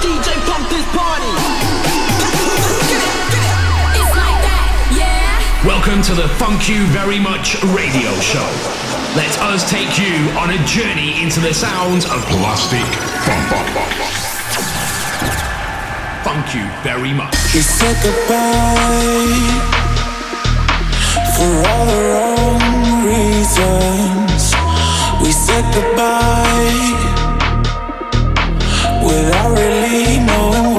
DJ, pump this party. It's like that, yeah. Welcome to the Funk You Very Much radio show. Let us take you on a journey into the sounds of Plastik Funk. Funk you very much. We said goodbye for all the wrong reasons. We said goodbye without really knowing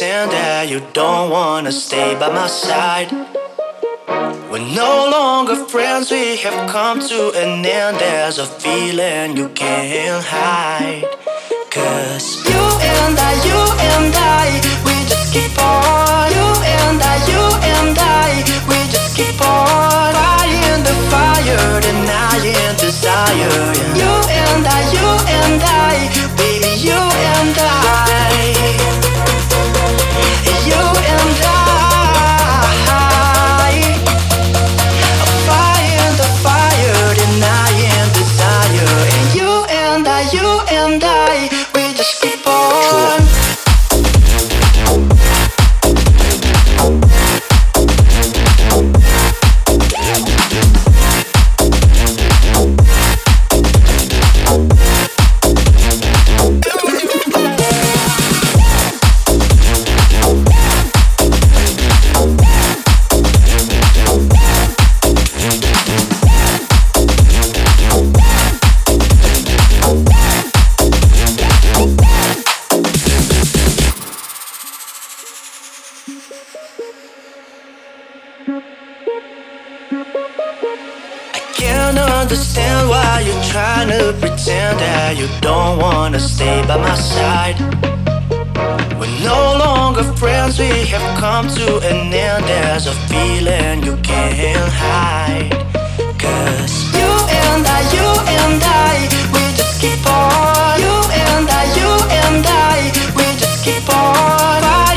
understand that you don't wanna stay by my side. We're no longer friends, we have come to an end. There's a feeling you can't hide. Cause you and I, you and I, we just keep on. You and I, you and I, we just keep on. Fighting the fire, denying desire. You and I, you and I. that you don't wanna stay by my side. We're no longer friends, we have come to an end. There's a feeling you can't hide. Cause you and I, you and I, we just keep on. You and I, you and I, we just keep on.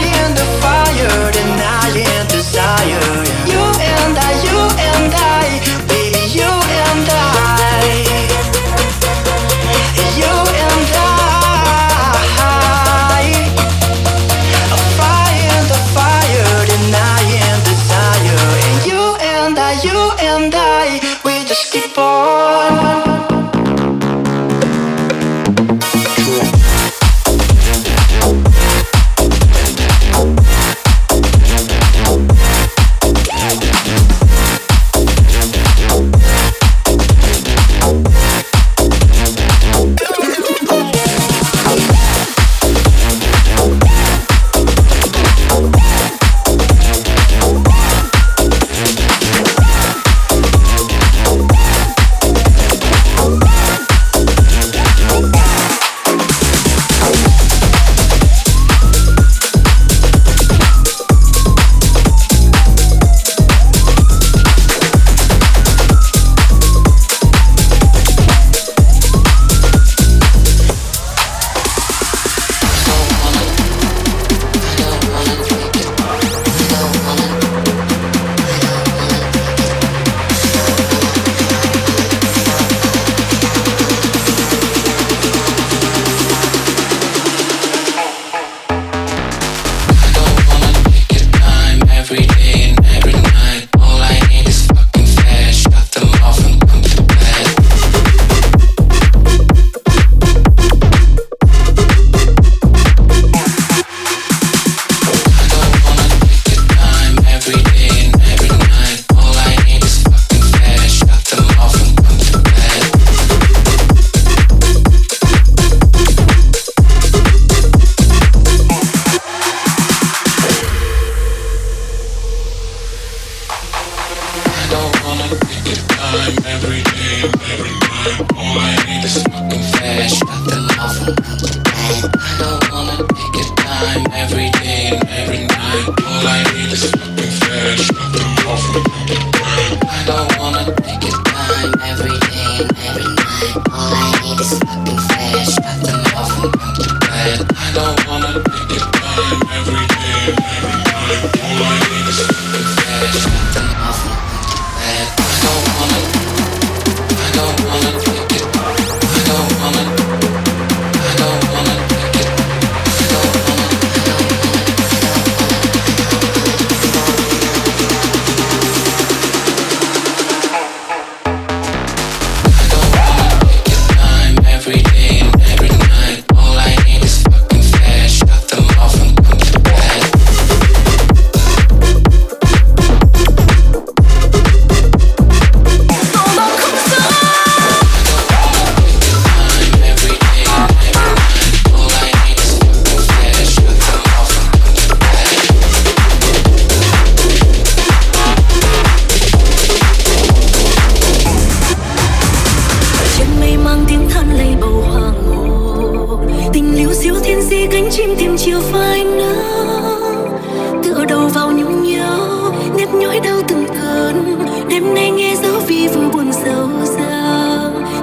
đêm nay nghe dấu vi vui buồn sâu xa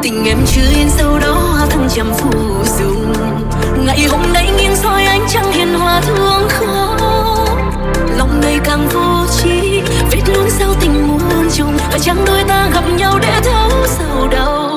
tình em chưa yên sâu đó, hoa thăng trầm phù dung ngày hôm nay nghiêng soi anh chẳng hiền hòa thương khó lòng ngày càng vô tri, vết luôn sao tình muôn trùng. Và chẳng đôi ta gặp nhau để thấu sầu đau.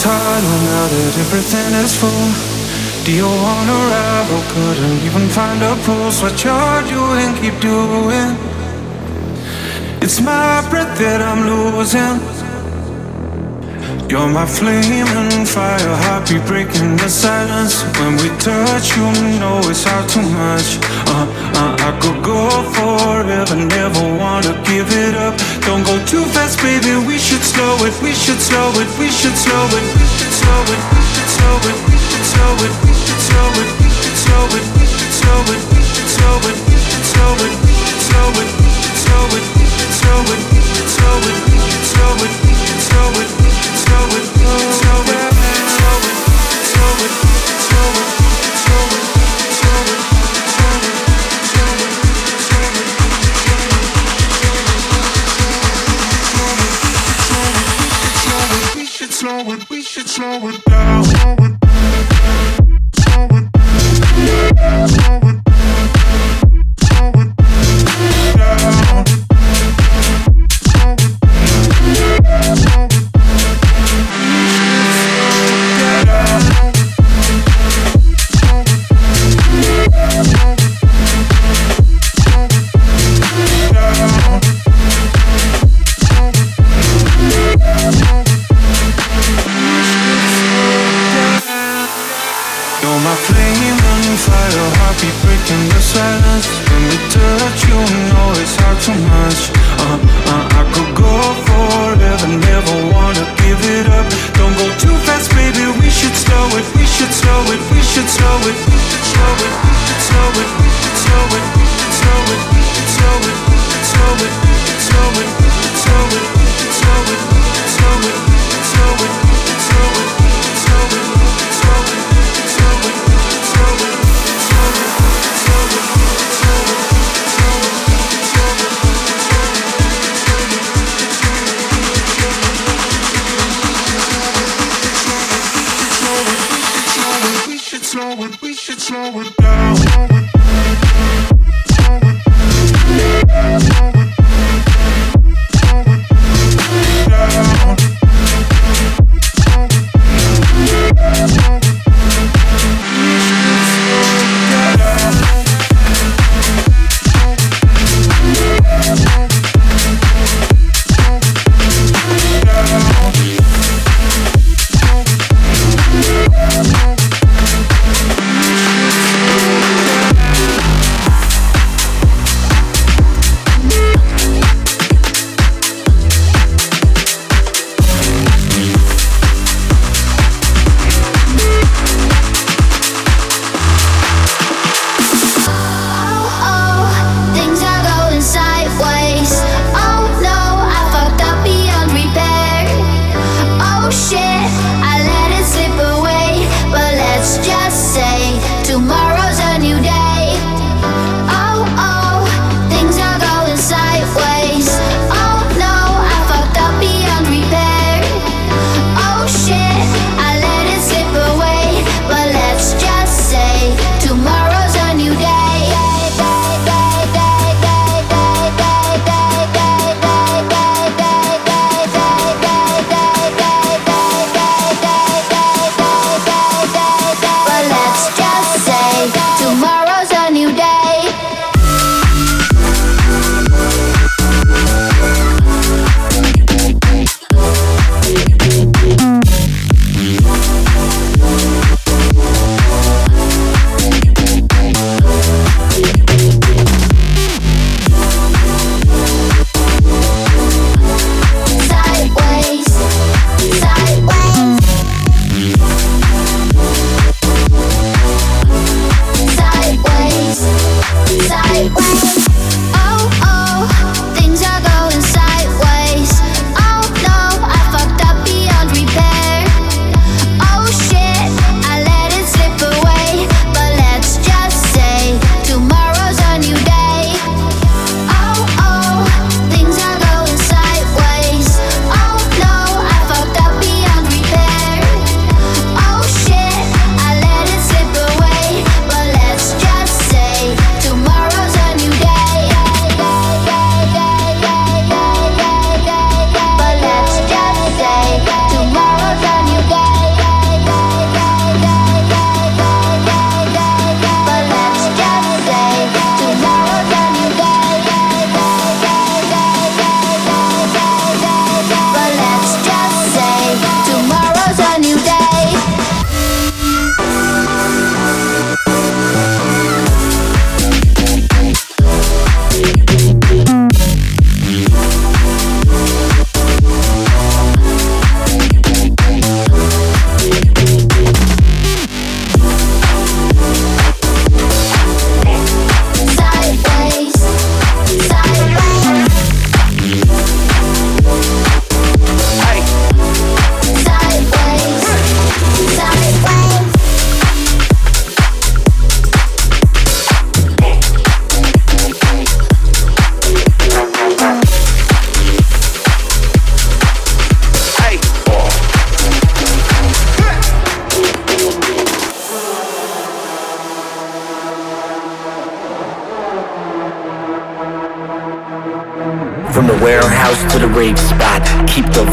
Hollow now that everything is full. Do you wanna? Oh, couldn't even find a pulse. What you're doing, keep doing. It's my breath that I'm losing. You're my flaming fire, heartbeat breaking the silence. When we touch, you know it's all too much. Uh, uh, I could go forever, never wanna give it up. Don't go too fast, baby. We should slow it, we should slow it, we should slow it, we should slow it, we should slow it, we should slow it, we should slow it, we should slow it, we should slow it, slow it down.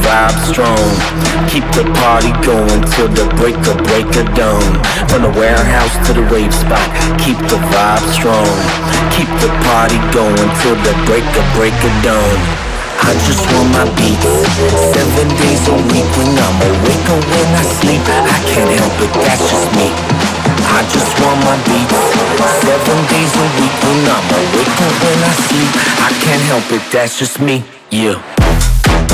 Vibe strong. Keep the party going till the break of break of dawn. From the warehouse to the rave spot. Keep the vibe strong. Keep the party going till the break of break of dawn. I just want my beats Seven days a week when I'm awake or when I sleep I can't help it, that's just me I just want my beats Seven days a week when I'm awake or when I sleep I can't help it, that's just me, yeah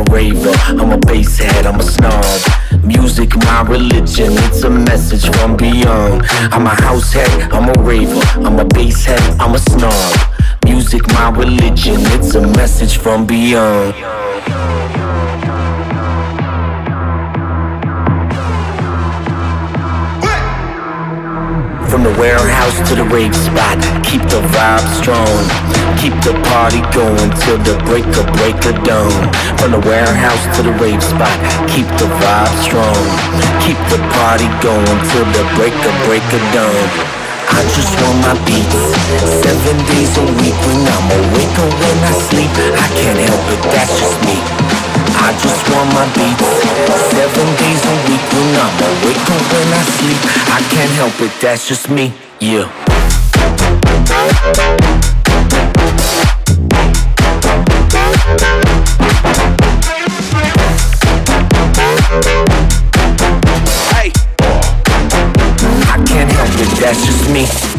a raver, I'm a bass head, I'm a snob. Music, my religion, it's a message from beyond. I'm a house head, I'm a raver, I'm a bass head, I'm a snob. Music, my religion, it's a message from beyond. From the warehouse to the rave spot, keep the vibe strong. Keep the party going till the break of break of dawn. From the warehouse to the rave spot, keep the vibe strong. Keep the party going till the break of break of dawn. I just want my beats Seven days a week when I'm awake or when I sleep I can't help it, that's just me I just want my beats Seven days a week when I'm awake or when I sleep I can't help it, that's just me, yeah Hey. I can't help it, that's just me.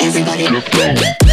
Everybody.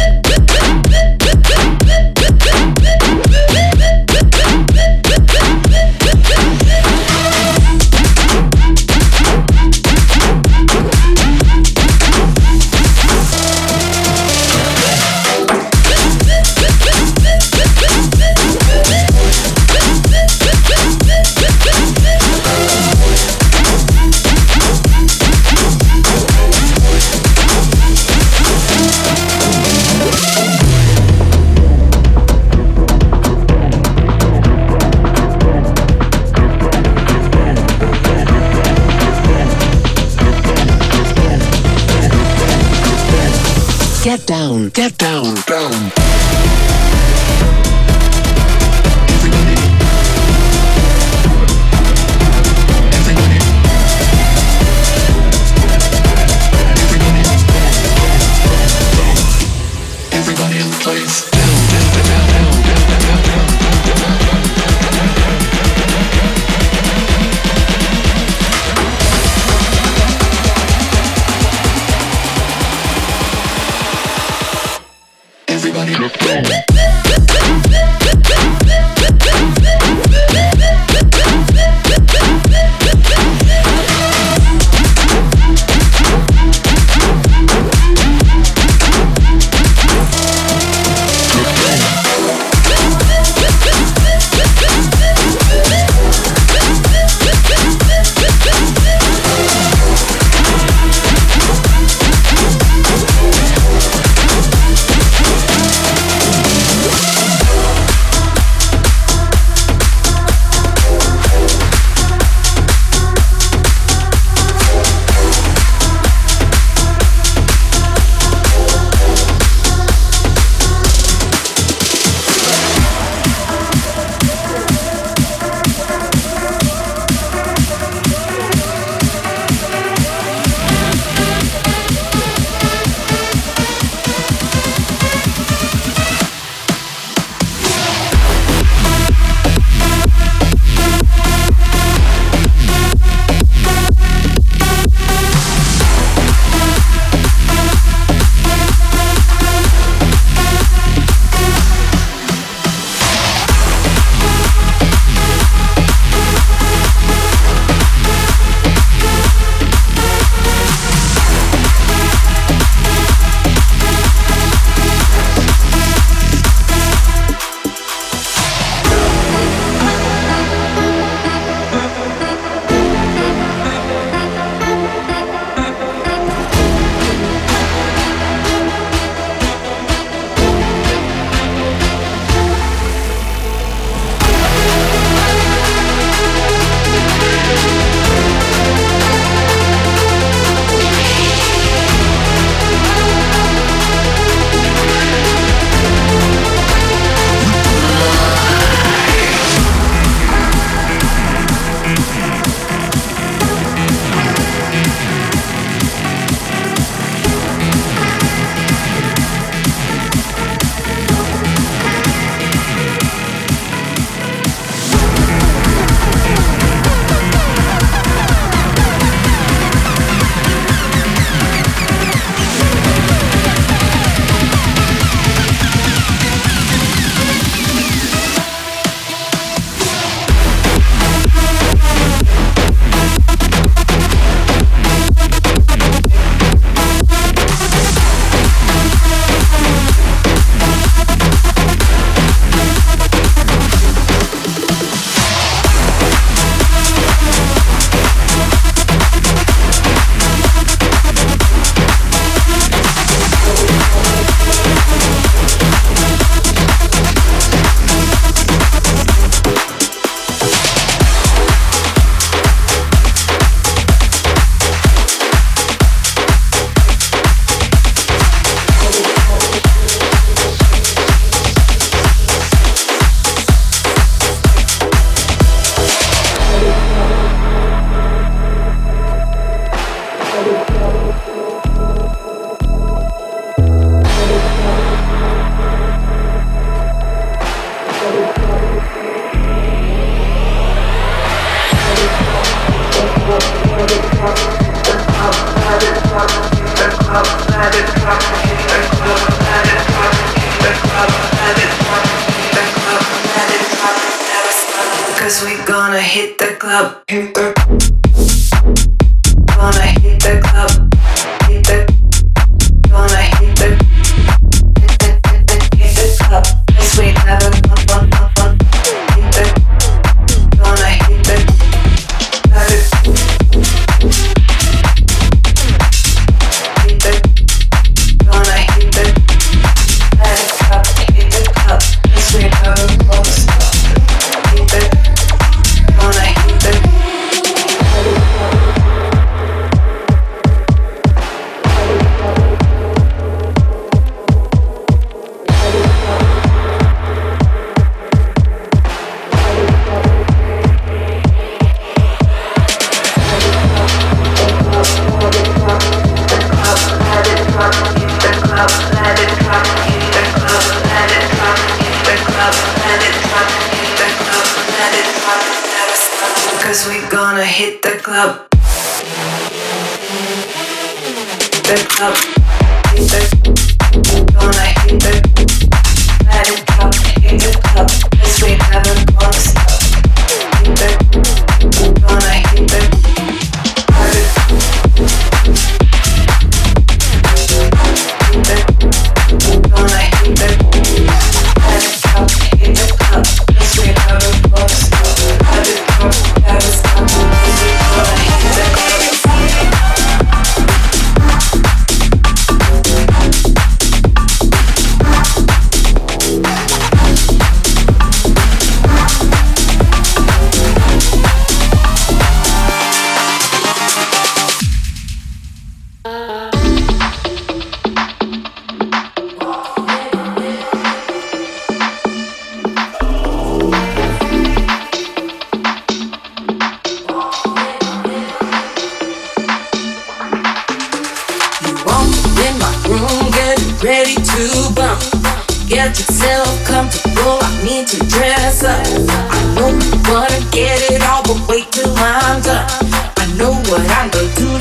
The one,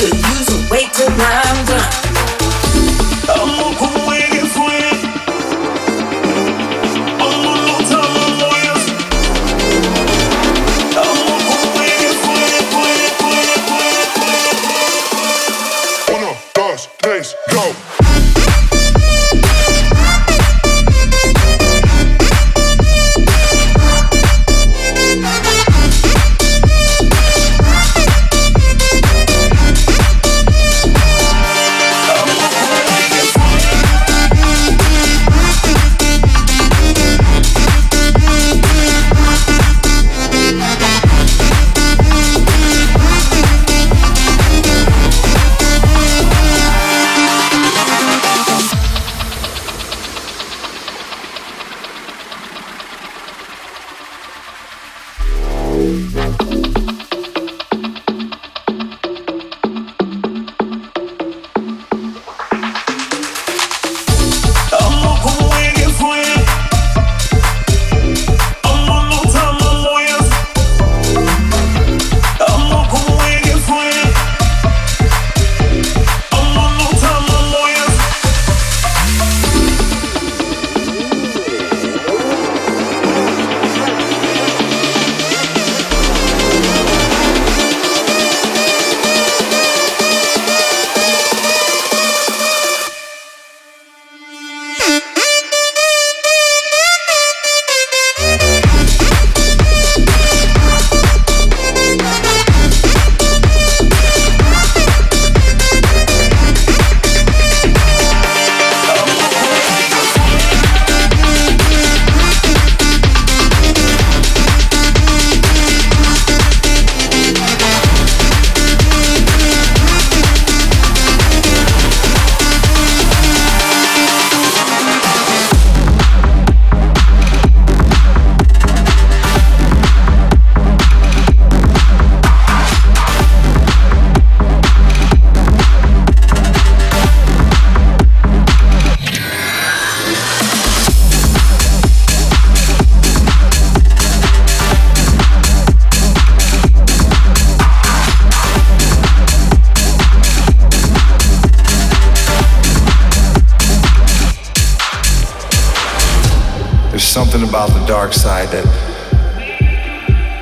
dark side that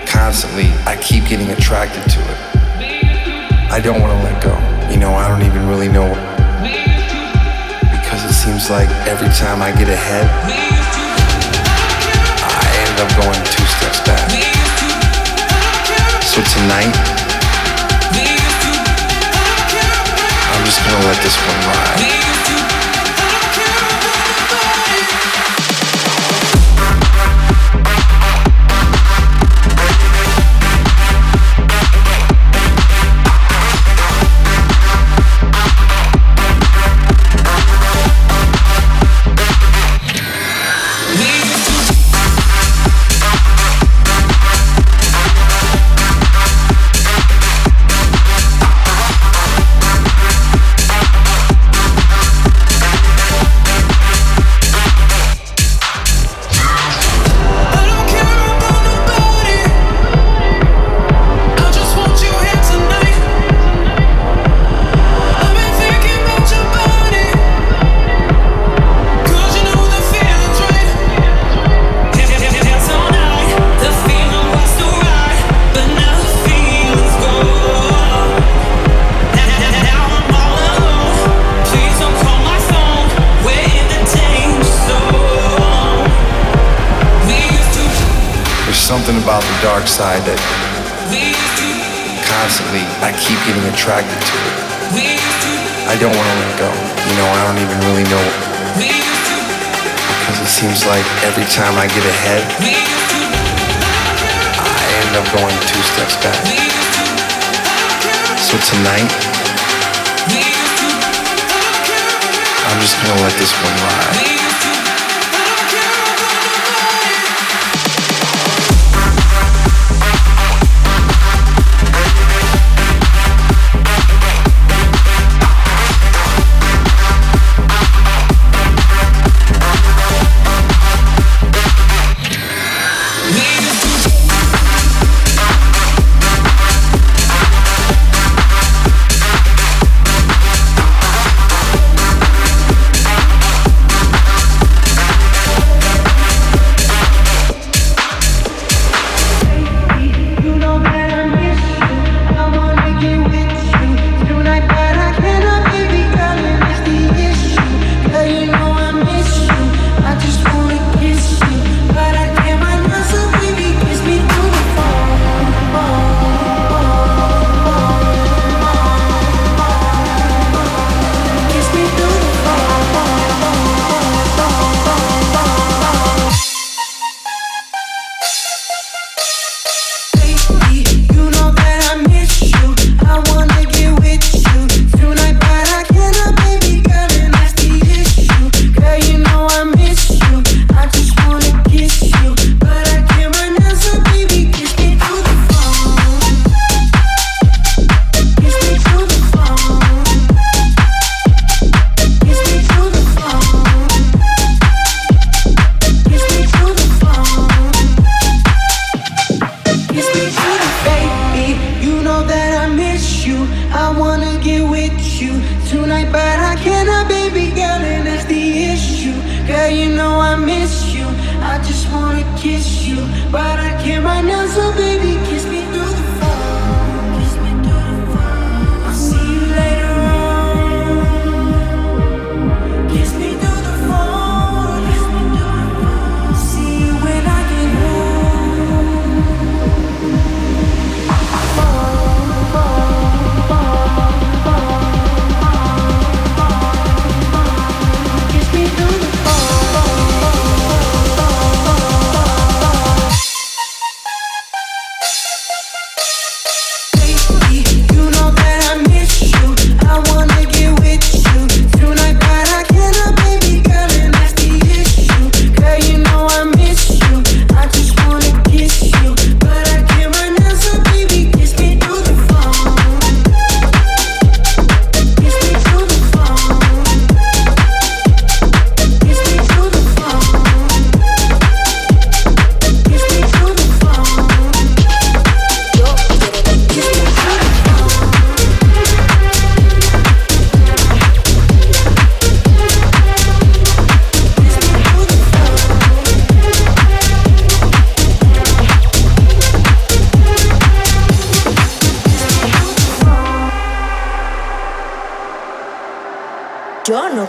constantly I keep getting attracted to it. I don't want to let go. You know, I don't even really know because it seems like every time I get ahead, I end up going two steps back. So tonight, I'm just gonna let this one ride. Dark side that constantly I keep getting attracted to it. I don't want to let go. You know, I don't even really know because it seems like every time I get ahead, I end up going two steps back. So tonight, I'm just gonna let this one ride.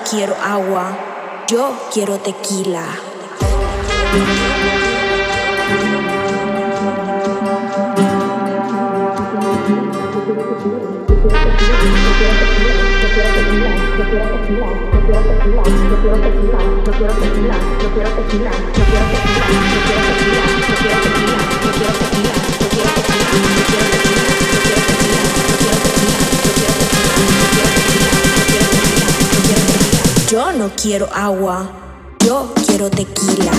Quiero agua, yo quiero tequila. Yo no quiero agua, yo quiero tequila.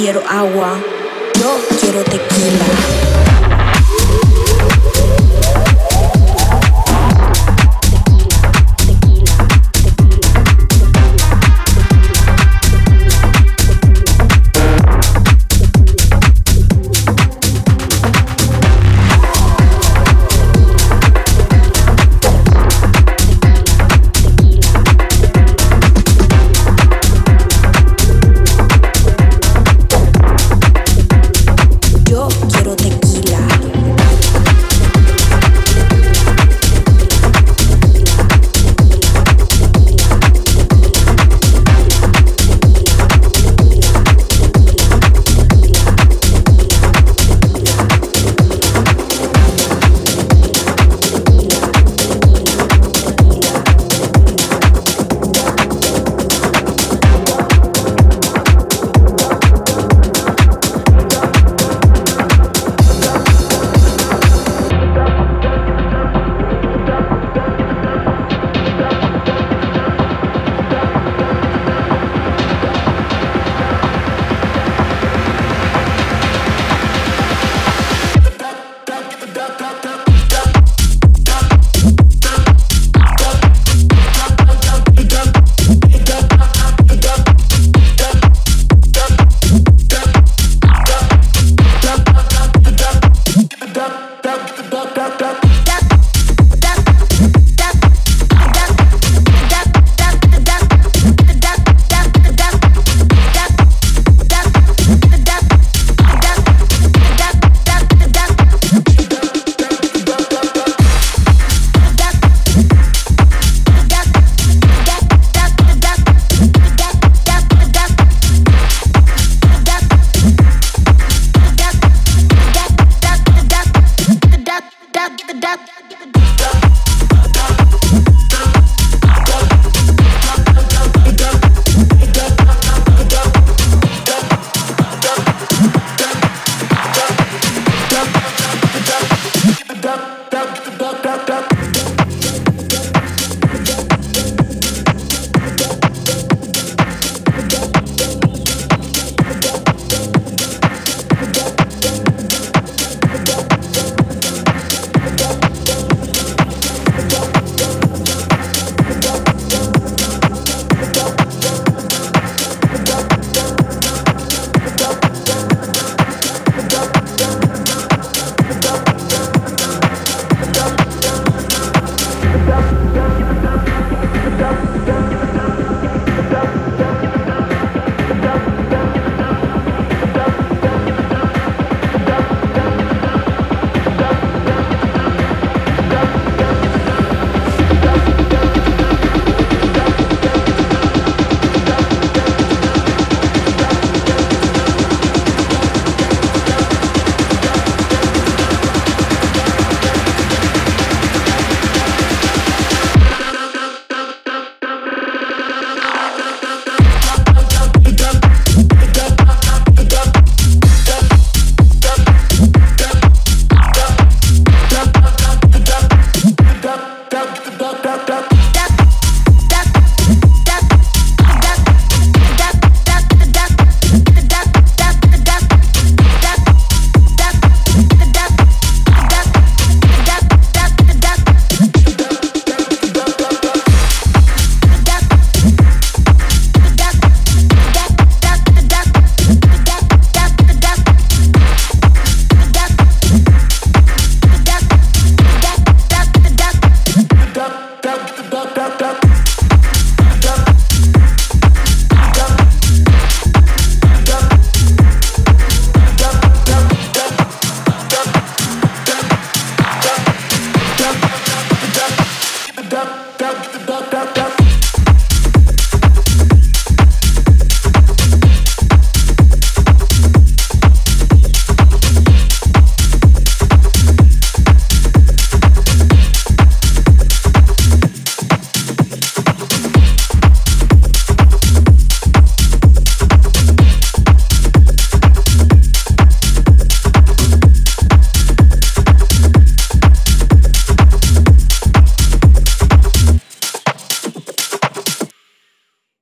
quiero agua.